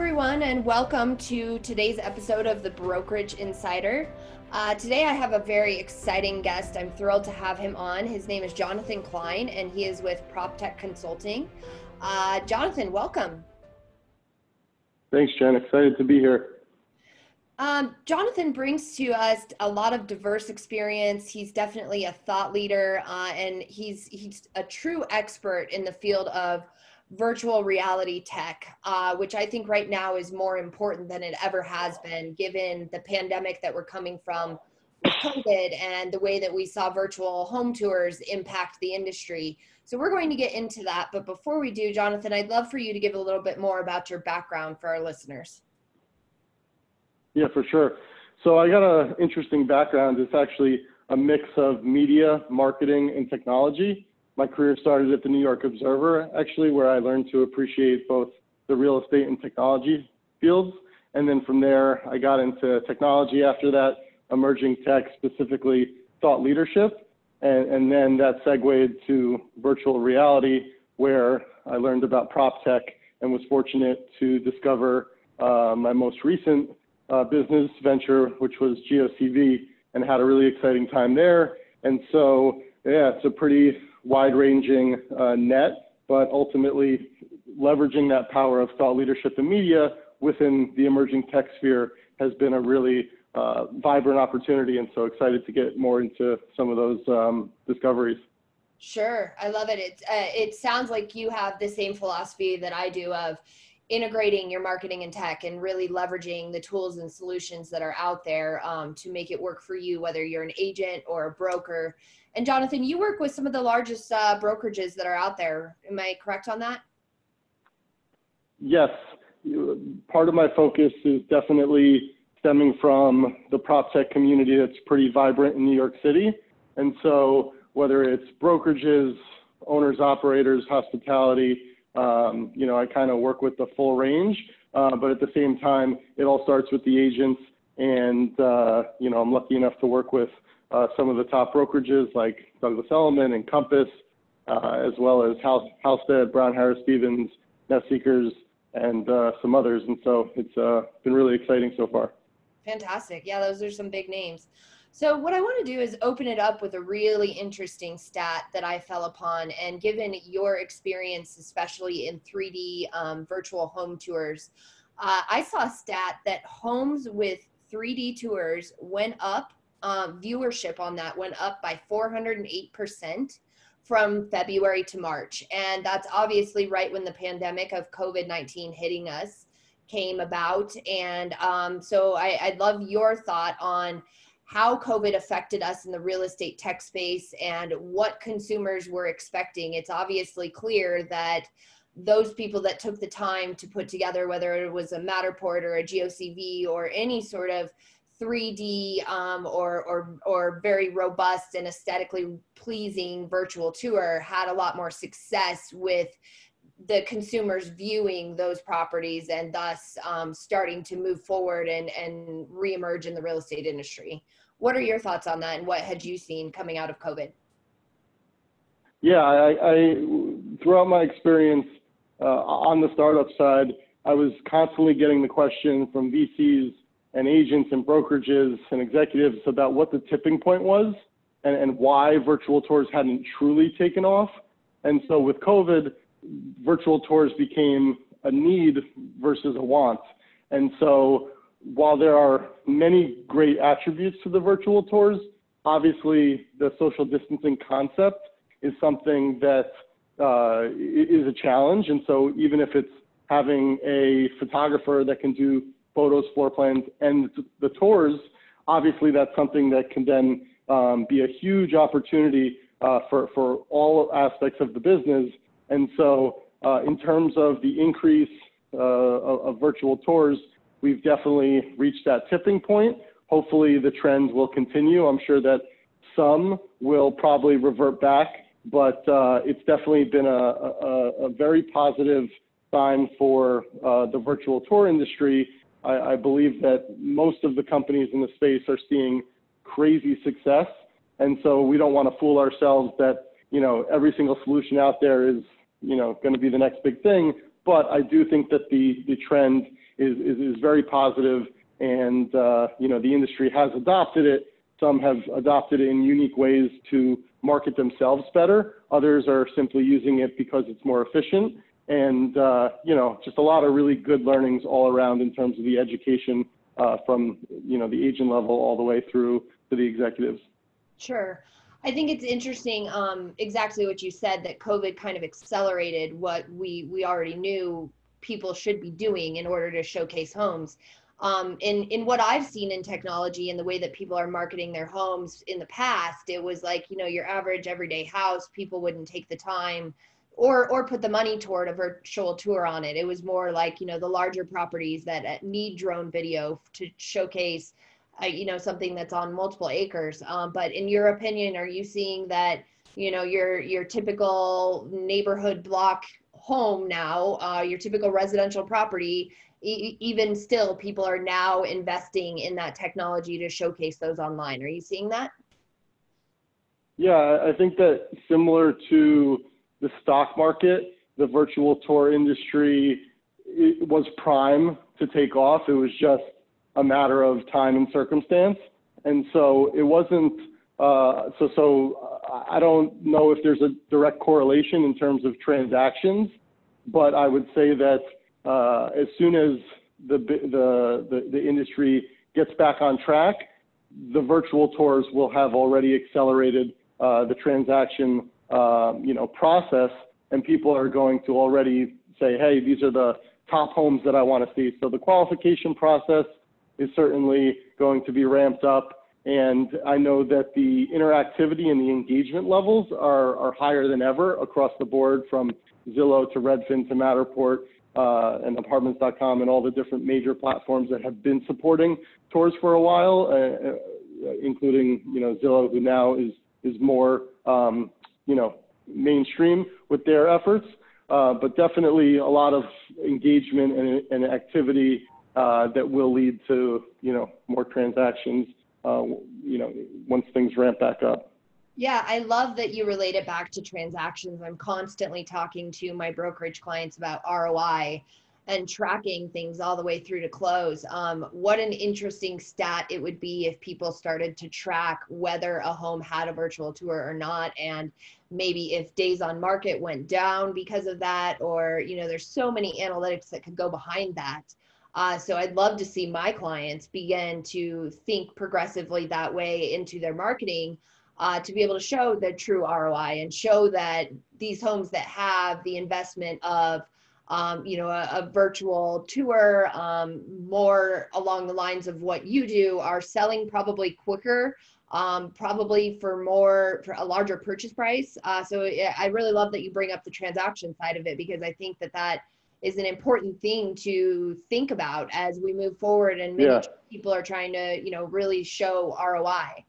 everyone, and welcome to today's episode of the Brokerage Insider. Uh, today, I have a very exciting guest. I'm thrilled to have him on. His name is Jonathan Klein, and he is with PropTech Consulting. Uh, Jonathan, welcome. Thanks, Jen. Excited to be here. Um, Jonathan brings to us a lot of diverse experience. He's definitely a thought leader, uh, and he's he's a true expert in the field of virtual reality tech, uh, which I think right now is more important than it ever has been, given the pandemic that we're coming from with COVID and the way that we saw virtual home tours impact the industry. So we're going to get into that. But before we do, Jonathan, I'd love for you to give a little bit more about your background for our listeners. Yeah, for sure. So I got an interesting background. It's actually a mix of media, marketing, and technology my career started at the New York Observer, actually, where I learned to appreciate both the real estate and technology fields. And then from there, I got into technology after that, emerging tech, specifically thought leadership. And, and then that segued to virtual reality, where I learned about prop tech and was fortunate to discover uh, my most recent uh, business venture, which was GeoCV, and had a really exciting time there. And so, yeah, it's a pretty wide ranging uh, net, but ultimately leveraging that power of thought leadership and media within the emerging tech sphere has been a really uh, vibrant opportunity. And so excited to get more into some of those um, discoveries. Sure, I love it. It uh, it sounds like you have the same philosophy that I do of integrating your marketing and tech and really leveraging the tools and solutions that are out there um, to make it work for you, whether you're an agent or a broker. And Jonathan, you work with some of the largest uh, brokerages that are out there. Am I correct on that? Yes. Part of my focus is definitely stemming from the prop tech community that's pretty vibrant in New York City. And so whether it's brokerages, owners, operators, hospitality, um, you know, I kind of work with the full range. Uh, but at the same time, it all starts with the agents. And, uh, you know, I'm lucky enough to work with uh, some of the top brokerages like Douglas Elliman and Compass, uh, as well as House, Halstead, Brown Harris Stevens, Nest Seekers, and uh, some others. And so it's uh, been really exciting so far. Fantastic. Yeah, those are some big names. So, what I want to do is open it up with a really interesting stat that I fell upon. And given your experience, especially in 3D um, virtual home tours, uh, I saw a stat that homes with 3D tours went up um, viewership on that went up by 408% from February to March. And that's obviously right when the pandemic of COVID 19 hitting us came about. And um, so I, I'd love your thought on how COVID affected us in the real estate tech space and what consumers were expecting. It's obviously clear that those people that took the time to put together, whether it was a Matterport or a GeoCV or any sort of 3D um, or, or, or very robust and aesthetically pleasing virtual tour had a lot more success with the consumers viewing those properties and thus um, starting to move forward and, and reemerge in the real estate industry. What are your thoughts on that and what had you seen coming out of COVID? Yeah, I, I throughout my experience uh, on the startup side, I was constantly getting the question from VCs and agents and brokerages and executives about what the tipping point was and, and why virtual tours hadn't truly taken off. And so with COVID, virtual tours became a need versus a want. And so while there are many great attributes to the virtual tours, obviously the social distancing concept is something that uh, is a challenge. And so even if it's having a photographer that can do photos, floor plans, and the tours, obviously that's something that can then um, be a huge opportunity uh, for, for all aspects of the business. And so uh, in terms of the increase uh, of, of, virtual tours, we've definitely reached that tipping point. Hopefully the trends will continue. I'm sure that some will probably revert back, but uh, it's definitely been a, a, a very positive sign for uh, the virtual tour industry I, I believe that most of the companies in the space are seeing crazy success. And so we don't want to fool ourselves that, you know, every single solution out there is, you know, going to be the next big thing. but I do think that the, the trend is, is, is very positive and, uh, you know, the industry has adopted it. Some have adopted it in unique ways to market themselves better. Others are simply using it because it's more efficient. And, uh, you know, just a lot of really good learnings all around in terms of the education uh, from, you know, the agent level all the way through to the executives. Sure. I think it's interesting, um, exactly what you said, that COVID kind of accelerated what we we already knew people should be doing in order to showcase homes. Um, in in what I've seen in technology and the way that people are marketing their homes in the past, it was like you know your average everyday house, people wouldn't take the time or or put the money toward a virtual tour on it. It was more like you know the larger properties that uh, need drone video to showcase uh, you know something that's on multiple acres um, but in your opinion are you seeing that you know your your typical neighborhood block home now uh, your typical residential property e- even still people are now investing in that technology to showcase those online. Are you seeing that? Yeah i think that similar to the stock market the virtual tour industry was prime to take off. It was just a matter of time and circumstance. And so it wasn't, uh, so, so I don't know if there's a direct correlation in terms of transactions, but I would say that uh, as soon as the, the, the, the industry gets back on track, the virtual tours will have already accelerated uh, the transaction, uh, you know, process, and people are going to already say, hey, these are the top homes that I want to see. So the qualification process is certainly going to be ramped up. And I know that the interactivity and the engagement levels are, are higher than ever across the board from Zillow to Redfin to Matterport uh, and apartments.com and all the different major platforms that have been supporting tours for a while, uh, uh, including, you know, Zillow, who now is, is more, um, you know, mainstream with their efforts. Uh, but definitely a lot of engagement and, and activity uh, that will lead to you know more transactions uh, you know once things ramp back up yeah i love that you relate it back to transactions. I'm constantly talking to my brokerage clients about roi and tracking things all the way through to close. Um, what an interesting stat it would be if people started to track whether a home had a virtual tour or not and maybe if days on market went down because of that or you know there's so many analytics that could go behind that. Uh, so I'd love to see my clients begin to think progressively that way into their marketing uh, to be able to show the true ROI and show that these homes that have the investment of um, you know, a, a virtual tour, um, more along the lines of what you do, are selling probably quicker, um, probably for more, for a larger purchase price. Uh, so I really love that you bring up the transaction side of it because I think that that is an important thing to think about as we move forward and yeah. people are trying to you know really show roi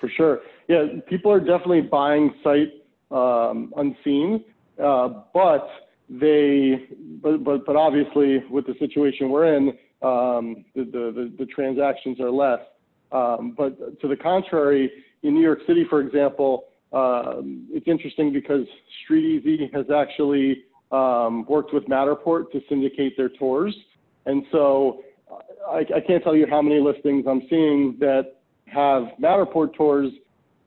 for sure yeah people are definitely buying sight um, unseen uh, but they but, but but obviously with the situation we're in um, the, the, the, transactions are less um, but to the contrary in new york city for example um, it's interesting because StreetEasy has actually um, worked with Matterport to syndicate their tours. And so I, I, can't tell you how many listings I'm seeing that have Matterport tours,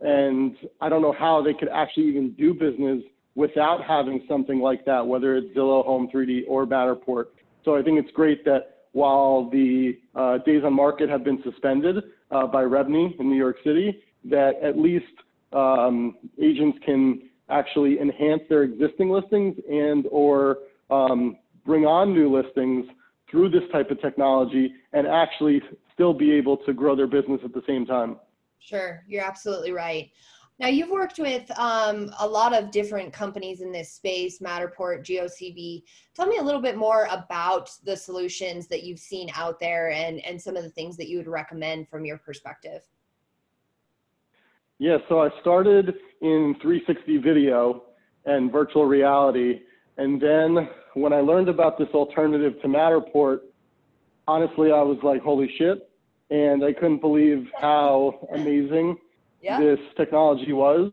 and I don't know how they could actually even do business without having something like that, whether it's Zillow, Home 3D, or Matterport. So I think it's great that while the uh, days on market have been suspended uh, by REBNY in New York City, that at least um, agents can actually enhance their existing listings and or um, bring on new listings through this type of technology and actually still be able to grow their business at the same time. Sure, you're absolutely right. Now, you've worked with um, a lot of different companies in this space, Matterport, GeoCV. Tell me a little bit more about the solutions that you've seen out there and, and some of the things that you would recommend from your perspective. Yeah, so I started in 360 video and virtual reality. And then when I learned about this alternative to Matterport, honestly, I was like, holy shit. And I couldn't believe how amazing yeah. this technology was.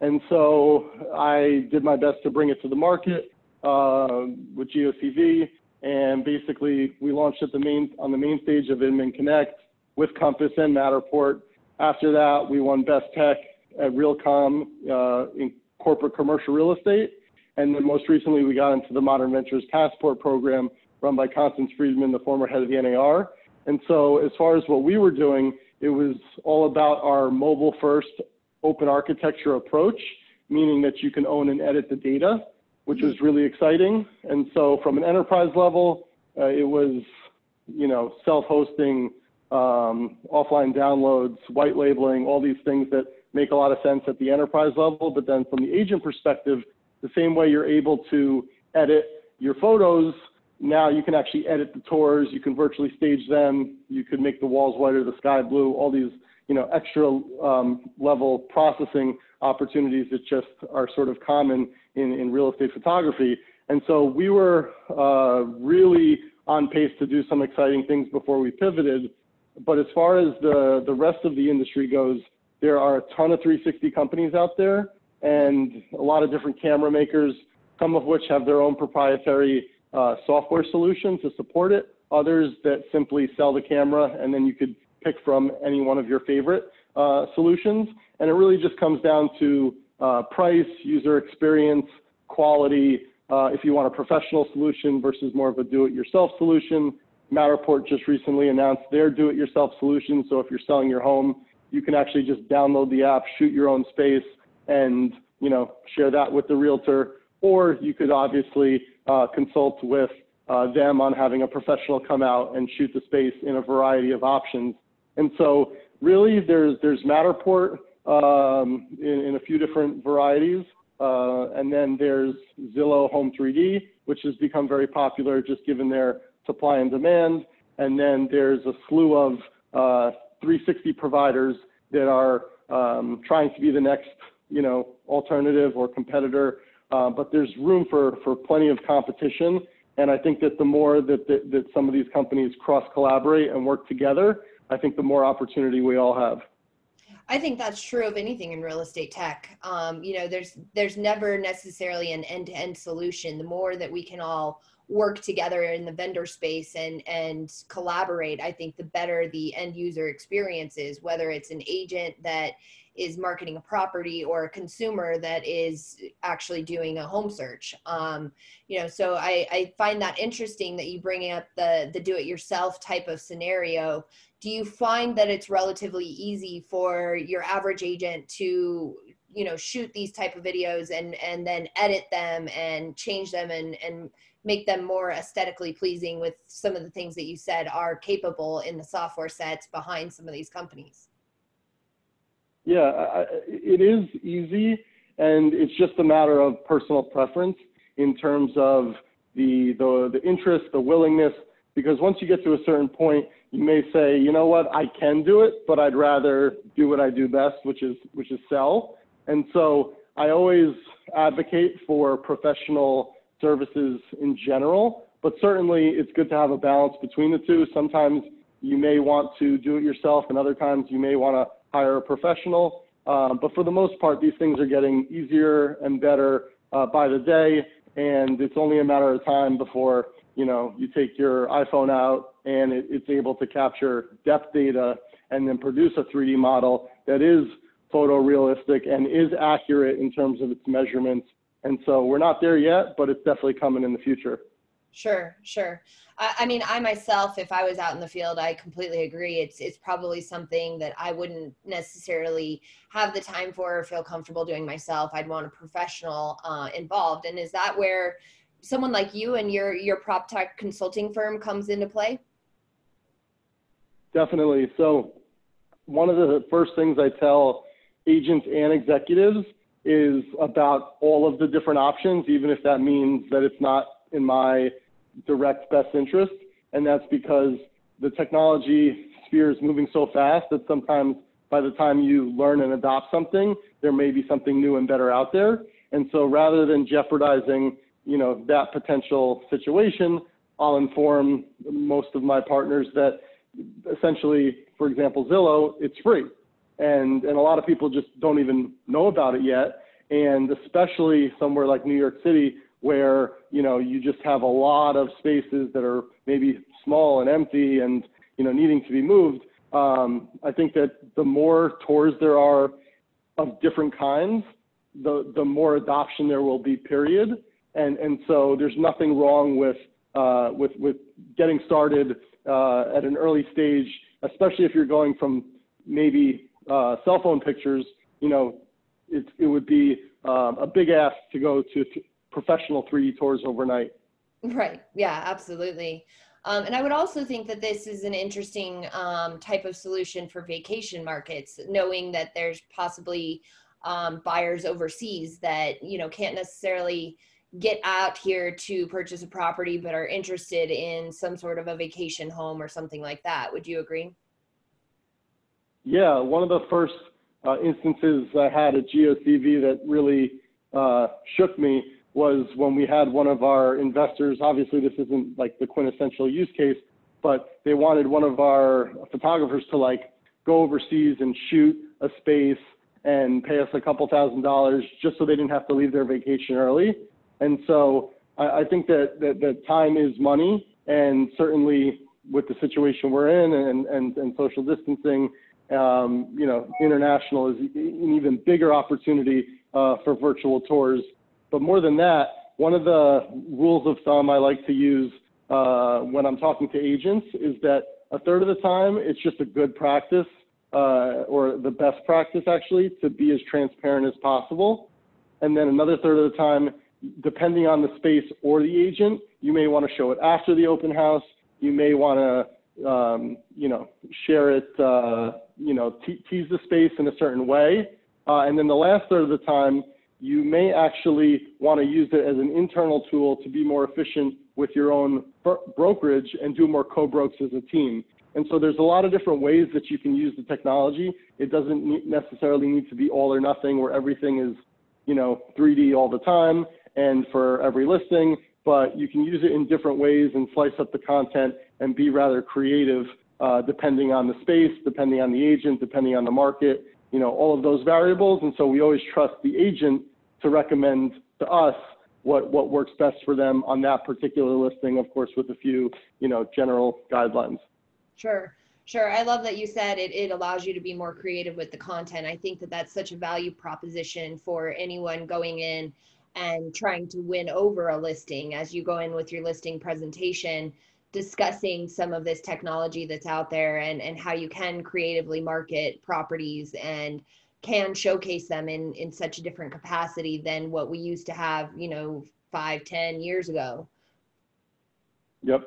And so I did my best to bring it to the market. uh, with GeoCV, and basically we launched at the main on the main stage of Inman Connect with Compass and Matterport. After that, we won Best Tech at Realcomm uh, in corporate commercial real estate, and then most recently we got into the Moderne Ventures Passport program run by Constance Freedman, the former head of the NAR. And so, as far as what we were doing, it was all about our mobile first open architecture approach, meaning that you can own and edit the data, which was really exciting. And so, from an enterprise level, uh, it was, you know, self-hosting, um, offline downloads, white labeling, all these things that make a lot of sense at the enterprise level. But then, from the agent perspective, the same way you're able to edit your photos now you can actually edit the tours, you can virtually stage them, you could make the walls whiter, the sky blue, all these you know extra um, level processing opportunities that just are sort of common in, in real estate photography. And so we were uh, really on pace to do some exciting things before we pivoted. But as far as the, the rest of the industry goes, there are a ton of 360 companies out there and a lot of different camera makers, some of which have their own proprietary uh, software solution to support it, others that simply sell the camera and then you could pick from any one of your favorite uh, solutions. And it really just comes down to uh, price, user experience, quality, uh, if you want a professional solution versus more of a do-it-yourself solution. Matterport just recently announced their do-it-yourself solution. So if you're selling your home, you can actually just download the app, shoot your own space, and you know share that with the realtor. Or you could obviously uh, consult with uh, them on having a professional come out and shoot the space in a variety of options. And so really there's, there's Matterport um, in, in, a few different varieties. Uh, and then there's Zillow Home 3D, which has become very popular just given their supply and demand. And then there's a slew of uh, 360 providers that are um, trying to be the next, you know, alternative or competitor uh, but there's room for, for plenty of competition. And I think that the more that, that, that some of these companies cross collaborate and work together, I think the more opportunity we all have. I think that's true of anything in real estate tech. Um, you know, there's there's never necessarily an end-to-end solution. The more that we can all work together in the vendor space and and collaborate, I think the better the end user experience is. Whether it's an agent that is marketing a property or a consumer that is actually doing a home search. Um, you know, so I, I find that interesting that you bring up the the do-it-yourself type of scenario. Do you find that it's relatively easy for your average agent to you know shoot these type of videos and and then edit them and change them and and make them more aesthetically pleasing with some of the things that you said are capable in the software sets behind some of these companies yeah, I, it is easy, and it's just a matter of personal preference in terms of the, the, the interest, the willingness, because once you get to a certain point, you may say, you know what, I can do it, but I'd rather do what I do best, which is, which is sell. And so I always advocate for professional services in general, but certainly it's good to have a balance between the two. Sometimes you may want to do it yourself, and other times you may want to hire a professional. Um, but for the most part, these things are getting easier and better uh, by the day, and it's only a matter of time before you know you take your iPhone out and it, it's able to capture depth data and then produce a 3D model that is photorealistic and is accurate in terms of its measurements. And so we're not there yet, but it's definitely coming in the future. Sure, sure. I, I, mean, I myself, if I was out in the field, I completely agree. It's it's probably something that I wouldn't necessarily have the time for or feel comfortable doing myself. I'd want a professional uh, involved. And is that where someone like you and your your prop tech consulting firm comes into play? Definitely. So, one of the first things I tell agents and executives is about all of the different options, even if that means that it's not in my direct best interest. And that's because the technology sphere is moving so fast that sometimes by the time you learn and adopt something, there may be something new and better out there. And so rather than jeopardizing, you know, that potential situation, I'll inform most of my partners that essentially, for example, Zillow, it's free. And, and a lot of people just don't even know about it yet. And especially somewhere like New York City, where you know you just have a lot of spaces that are maybe small and empty and you know needing to be moved. Um, I think that the more tours there are of different kinds, the the more adoption there will be. Period. And and so there's nothing wrong with uh, with with getting started uh, at an early stage, especially if you're going from maybe uh, cell phone pictures. You know, it it would be um, a big ask to go to professional 3D tours overnight. Right. Yeah, absolutely. Um, and I would also think that this is an interesting um, type of solution for vacation markets, knowing that there's possibly um, buyers overseas that you know can't necessarily get out here to purchase a property, but are interested in some sort of a vacation home or something like that. Would you agree? Yeah, one of the first uh, instances I had at GeoCV that really uh, shook me was when we had one of our investors, obviously this isn't like the quintessential use case, but they wanted one of our photographers to like go overseas and shoot a space and pay us a couple thousand dollars just so they didn't have to leave their vacation early. And so I, I think that, that, that time is money and certainly with the situation we're in and, and, and social distancing, um, you know, international is an even bigger opportunity uh, for virtual tours but more than that, one of the rules of thumb I like to use uh, when I'm talking to agents is that a third of the time it's just a good practice uh, or the best practice actually to be as transparent as possible. And then another third of the time, depending on the space or the agent, you may want to show it after the open house. You may want to, um, you know, share it, uh, you know, te- tease the space in a certain way. Uh, and then the last third of the time, you may actually want to use it as an internal tool to be more efficient with your own brokerage and do more co-brokes as a team. And so there's a lot of different ways that you can use the technology. It doesn't necessarily need to be all or nothing where everything is, you know, 3D all the time and for every listing, but you can use it in different ways and slice up the content and be rather creative uh, depending on the space, depending on the agent, depending on the market, you know, all of those variables. And so we always trust the agent to recommend to us what, what works best for them on that particular listing, of course, with a few, you know, general guidelines. Sure. Sure. I love that you said it, it allows you to be more creative with the content. I think that that's such a value proposition for anyone going in and trying to win over a listing as you go in with your listing presentation, discussing some of this technology that's out there and, and how you can creatively market properties and can showcase them in in such a different capacity than what we used to have you know five ten years ago. Yep.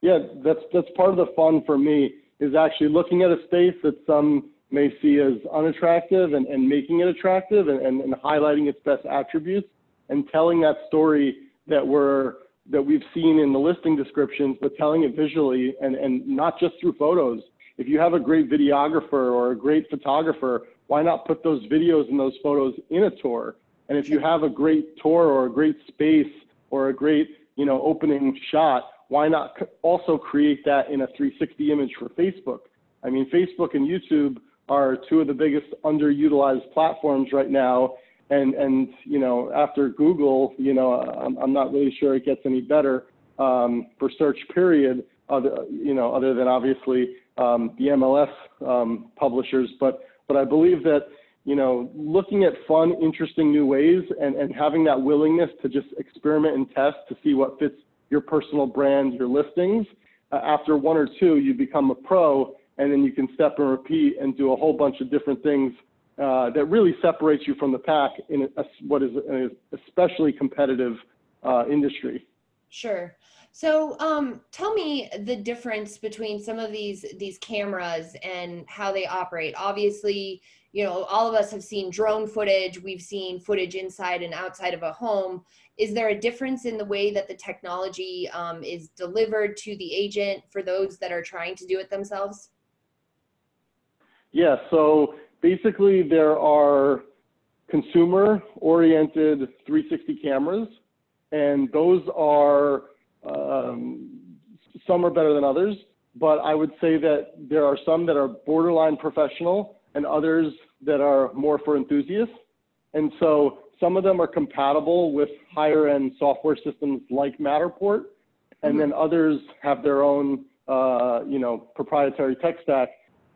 Yeah that's that's part of the fun for me is actually looking at a space that some may see as unattractive and, and making it attractive and, and, and highlighting its best attributes and telling that story that we're that we've seen in the listing descriptions, but telling it visually and, and not just through photos. If you have a great videographer or a great photographer why not put those videos and those photos in a tour? And if you have a great tour or a great space or a great, you know, opening shot, why not also create that in a 360 image for Facebook? I mean, Facebook and YouTube are two of the biggest underutilized platforms right now. And, and you know, after Google, you know, I'm, I'm not really sure it gets any better um, for search period, other, you know, other than obviously um, the MLS um, publishers. But but I believe that, you know, looking at fun, interesting new ways and, and having that willingness to just experiment and test to see what fits your personal brand, your listings, uh, after one or two, you become a pro and then you can step and repeat and do a whole bunch of different things uh, that really separates you from the pack in a, what is an especially competitive uh, industry. Sure. So um, tell me the difference between some of these these cameras and how they operate. Obviously, you know, all of us have seen drone footage. We've seen footage inside and outside of a home. Is there a difference in the way that the technology um, is delivered to the agent for those that are trying to do it themselves? Yeah. So basically, there are consumer-oriented 360 cameras, and those are um, some are better than others, but I would say that there are some that are borderline professional and others that are more for enthusiasts. And so some of them are compatible with higher end software systems like Matterport, and mm-hmm. then others have their own, uh, you know, proprietary tech stack.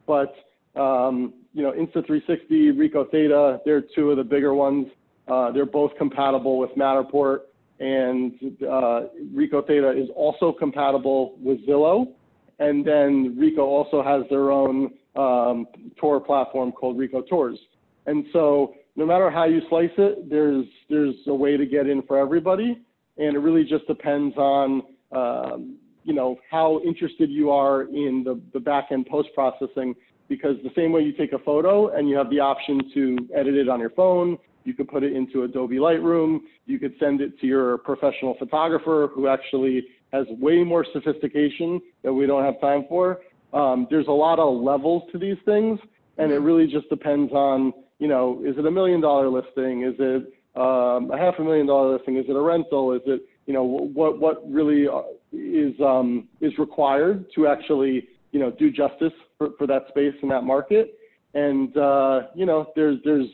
But um, you know, Insta360, Ricoh Theta, they're two of the bigger ones. Uh, they're both compatible with Matterport, and uh, Ricoh Theta is also compatible with Zillow. And then Ricoh also has their own um, tour platform called Ricoh Tours. And so no matter how you slice it, there's there's a way to get in for everybody, and it really just depends on um, you know how interested you are in the the back end post processing. Because the same way you take a photo and you have the option to edit it on your phone, you could put it into Adobe Lightroom, you could send it to your professional photographer who actually has way more sophistication that we don't have time for. Um, there's a lot of levels to these things, and it mm-hmm. really just depends on you know, is it a million dollar listing? Is it um, a half a million dollar listing? Is it a rental? Is it, you know, what, what really uh, is, um, is required to actually, you know, do justice for, for that space in that market? And, uh, you know, there's, there's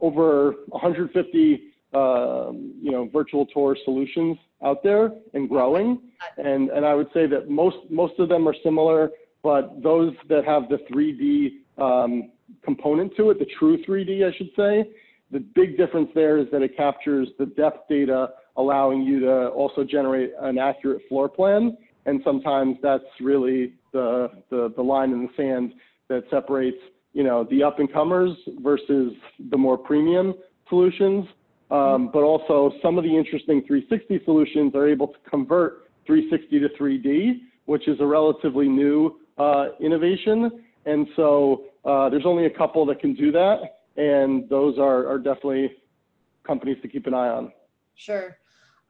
over 150, um, you know, virtual tour solutions out there and growing. And, and I would say that most, most of them are similar, but those that have the 3D um, component to it, the true 3D, I should say. The big difference there is that it captures the depth data, allowing you to also generate an accurate floor plan. And sometimes that's really the, the, the line in the sand that separates, you know, the up and comers versus the more premium solutions. Um, but also some of the interesting 360 solutions are able to convert 360 to 3D, which is a relatively new uh, innovation. And so uh, there's only a couple that can do that, and those are, are definitely companies to keep an eye on. Sure.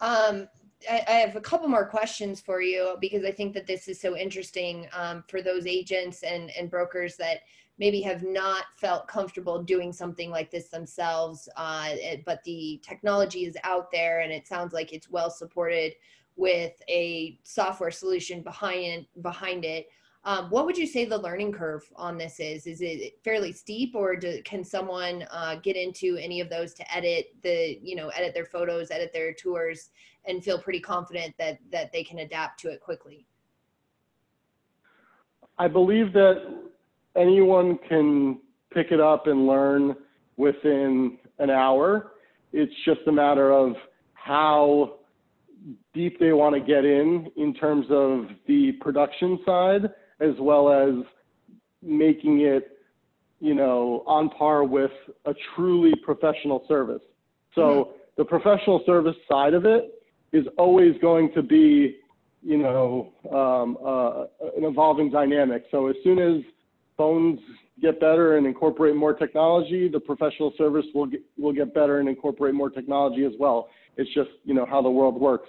Um, I, have a couple more questions for you because I think that this is so interesting um, for those agents and, and brokers that maybe have not felt comfortable doing something like this themselves, uh, but the technology is out there and it sounds like it's well supported with a software solution behind behind it. Um, what would you say the learning curve on this is? Is it fairly steep, or do, can someone uh, get into any of those to edit the, you know, edit their photos, edit their tours, and feel pretty confident that that they can adapt to it quickly? I believe that anyone can pick it up and learn within an hour. It's just a matter of how deep they want to get in in terms of the production side as well as making it, you know, on par with a truly professional service. So mm-hmm. the professional service side of it is always going to be, you know, um, uh, an evolving dynamic. So as soon as phones get better and incorporate more technology, the professional service will get, will get better and incorporate more technology as well. It's just, you know, how the world works.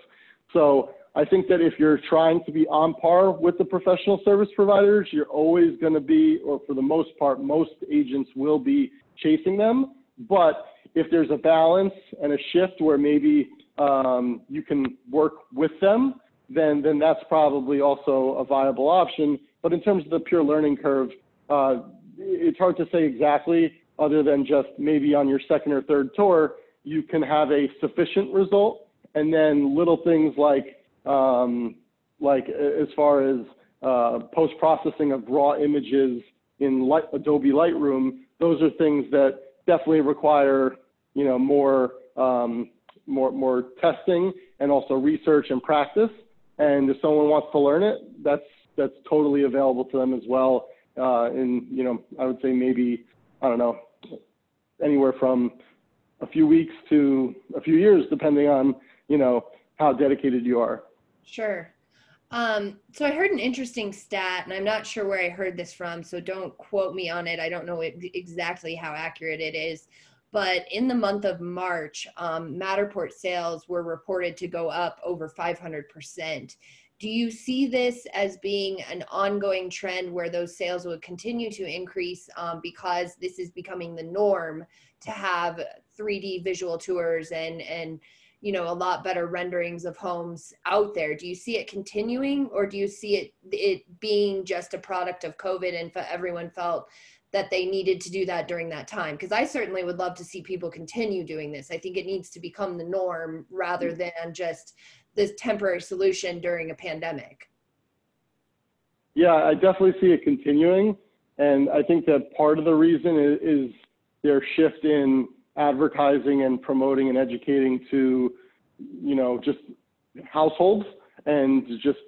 So I think that if you're trying to be on par with the professional service providers, you're always going to be, or for the most part, most agents will be chasing them. But if there's a balance and a shift where maybe um, you can work with them, then then that's probably also a viable option. But in terms of the pure learning curve, uh, it's hard to say exactly, other than just maybe on your second or third tour, you can have a sufficient result, and then little things like um, like as far as uh, post processing of raw images in Light, Adobe Lightroom, those are things that definitely require you know more um, more more testing and also research and practice. And if someone wants to learn it, that's that's totally available to them as well. Uh, in you know, I would say maybe I don't know anywhere from a few weeks to a few years, depending on you know how dedicated you are. Sure. Um, so I heard an interesting stat, and I'm not sure where I heard this from, so don't quote me on it. I don't know exactly how accurate it is. But in the month of March, um, Matterport sales were reported to go up over 500%. Do you see this as being an ongoing trend where those sales would continue to increase um, because this is becoming the norm to have 3D visual tours and and you know a lot better renderings of homes out there. Do you see it continuing or do you see it it being just a product of covid and everyone felt that they needed to do that during that time? Because i certainly would love to see people continue doing this. I think it needs to become the norm rather mm. than just this temporary solution during a pandemic. Yeah i definitely see it continuing and i think that part of the reason is, is their shift in advertising and promoting and educating to you know just households and just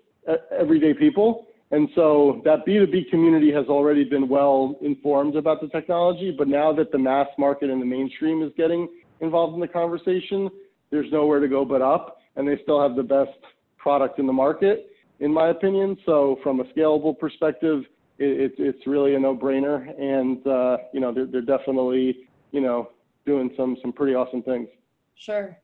everyday people and so that B2B community has already been well informed about the technology, but now that the mass market and the mainstream is getting involved in the conversation, there's nowhere to go but up, and they still have the best product in the market, in my opinion. So from a scalable perspective, it, it's really a no-brainer, and uh, you know they're, they're definitely you know doing some some pretty awesome things. Sure.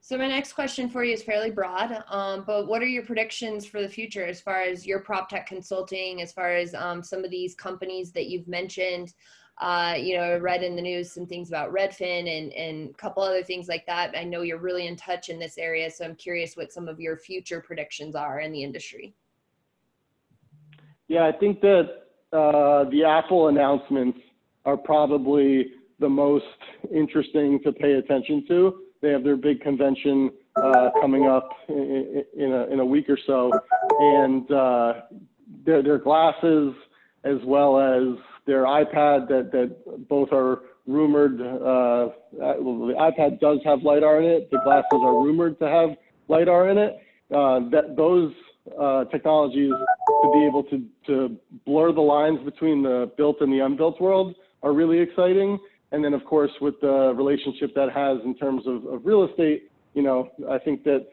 So my next question for you is fairly broad, um, but what are your predictions for the future as far as your prop tech consulting, as far as um, some of these companies that you've mentioned? Uh, you know, I read in the news some things about Redfin and and a couple other things like that. I know you're really in touch in this area, so I'm curious what some of your future predictions are in the industry. Yeah, I think that uh, the Apple announcements are probably the most interesting to pay attention to they have their big convention uh, coming up in, in, a, in a week or so, and uh, their, their glasses as well as their iPad that, that both are rumored. Uh, well, the iPad does have lidar in it. The glasses are rumored to have lidar in it. Uh, that those uh, technologies to be able to, to blur the lines between the built and the unbuilt world are really exciting. And then, of course, with the relationship that has in terms of, of real estate, you know, I think that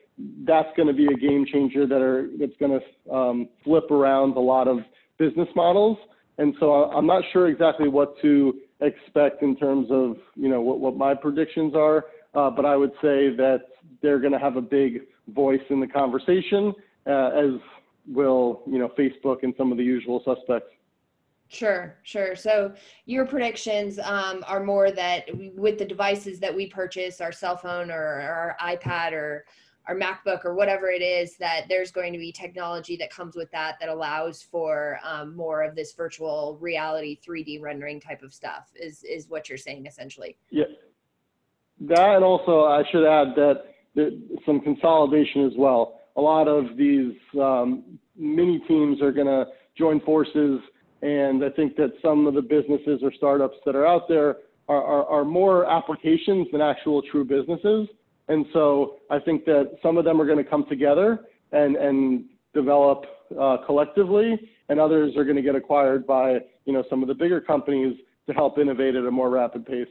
that's going to be a game changer that are that's going to um, flip around a lot of business models. And so I'm not sure exactly what to expect in terms of you know what, what my predictions are, uh, but I would say that they're going to have a big voice in the conversation, uh, as will you know Facebook and some of the usual suspects. Sure, sure. So your predictions um, are more that with the devices that we purchase, our cell phone or our iPad or our MacBook or whatever it is, that there's going to be technology that comes with that that allows for um, more of this virtual reality 3D rendering type of stuff. Is is what you're saying essentially? Yeah, that and also I should add that some consolidation as well. A lot of these um, mini teams are going to join forces and I think that some of the businesses or startups that are out there are, are, are more applications than actual true businesses. And so I think that some of them are going to come together and, and develop uh, collectively, and others are going to get acquired by you know some of the bigger companies to help innovate at a more rapid pace.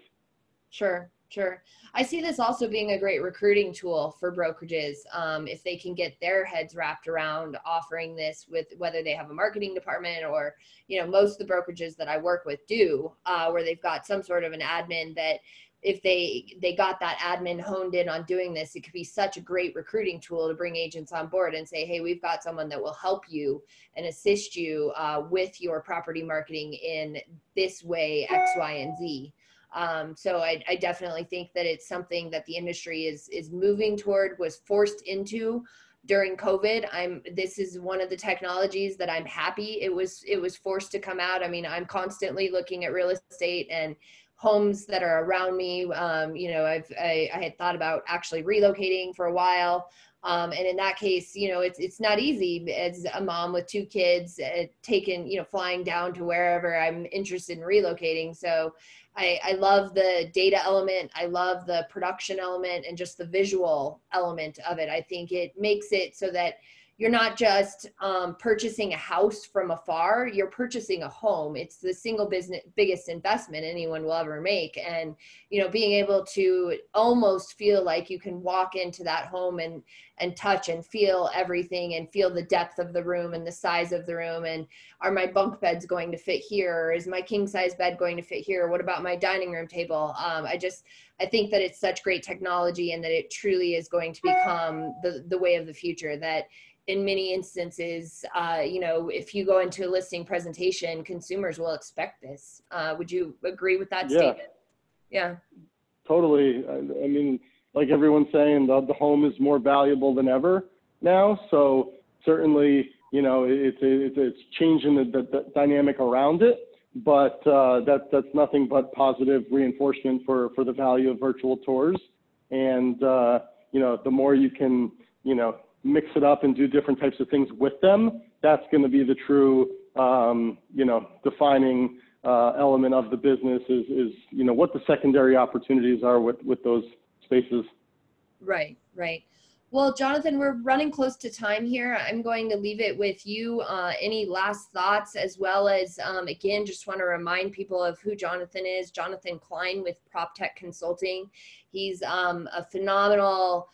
Sure. Sure. I see this also being a great recruiting tool for brokerages um, if they can get their heads wrapped around offering this with whether they have a marketing department or, you know, most of the brokerages that I work with do, uh, where they've got some sort of an admin that if they they got that admin honed in on doing this it could be such a great recruiting tool to bring agents on board and say hey we've got someone that will help you and assist you uh, with your property marketing in this way x y and z um, so I, I, definitely think that it's something that the industry is is moving toward, was forced into during COVID. I'm this is one of the technologies that I'm happy it was it was forced to come out. I mean, I'm constantly looking at real estate and homes that are around me. Um, you know, I've I, I, had thought about actually relocating for a while. Um, and in that case, you know, it's it's not easy as a mom with two kids, uh, taking you know, flying down to wherever I'm interested in relocating. So I, I love the data element. I love the production element and just the visual element of it. I think it makes it so that you're not just um, purchasing a house from afar you're purchasing a home. It's the single business biggest investment anyone will ever make. And you know being able to almost feel like you can walk into that home and and touch and feel everything and feel the depth of the room and the size of the room. And are my bunk beds going to fit here? Or is my king size bed going to fit here? What about my dining room table? Um, i just i think that it's such great technology and that it truly is going to become the the way of the future that in many instances, uh, you know, if you go into a listing presentation, consumers will expect this. Uh, would you agree with that yeah. statement? Yeah. Totally. I, I, mean, like everyone's saying, the, the home is more valuable than ever now. So certainly, you know, it's it's, it's changing the, the, the dynamic around it. but uh, that, that's nothing but positive reinforcement for, for the value of virtual tours. And, uh, you know, the more you can, you know, mix it up and do different types of things with them, that's going to be the true, um, you know, defining uh, element of the business is, is, you know, what the secondary opportunities are with, with those spaces. Right, right. Well, Jonathan, we're running close to time here. I'm going to leave it with you. Uh, any last thoughts, as well as, um, again, just want to remind people of who Jonathan is. Jonathan Klein with PropTech Consulting. He's um, a phenomenal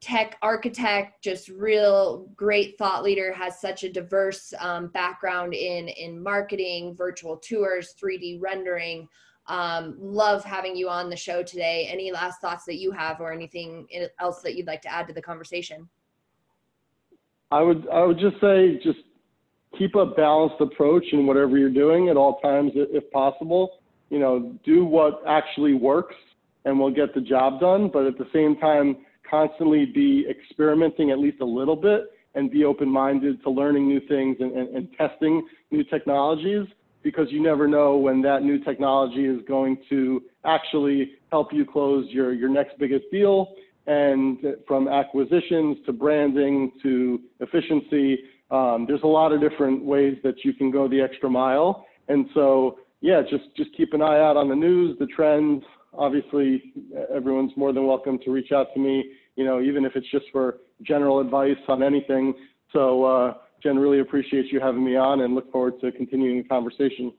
tech architect, just real great thought leader, has such a diverse um, background in, in marketing, virtual tours, 3D rendering. Um, love having you on the show today. Any last thoughts that you have or anything else that you'd like to add to the conversation? I would, I would just say, just keep a balanced approach in whatever you're doing at all times, if possible. You know, do what actually works and we'll get the job done. But at the same time, constantly be experimenting at least a little bit and be open-minded to learning new things and, and, and, testing new technologies because you never know when that new technology is going to actually help you close your, your next biggest deal. And from acquisitions to branding to efficiency, um, there's a lot of different ways that you can go the extra mile. And so, yeah, just, just keep an eye out on the news, the trends, obviously everyone's more than welcome to reach out to me, you know, even if it's just for general advice on anything. So, uh, Jen, really appreciate you having me on and look forward to continuing the conversation.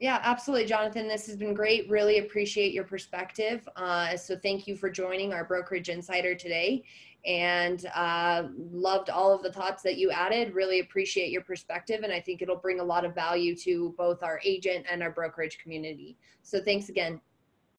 Yeah, absolutely, Jonathan. This has been great. Really appreciate your perspective. Uh, so thank you for joining our Brokerage Insider today and uh, loved all of the thoughts that you added. Really appreciate your perspective. And I think it'll bring a lot of value to both our agent and our brokerage community. So thanks again.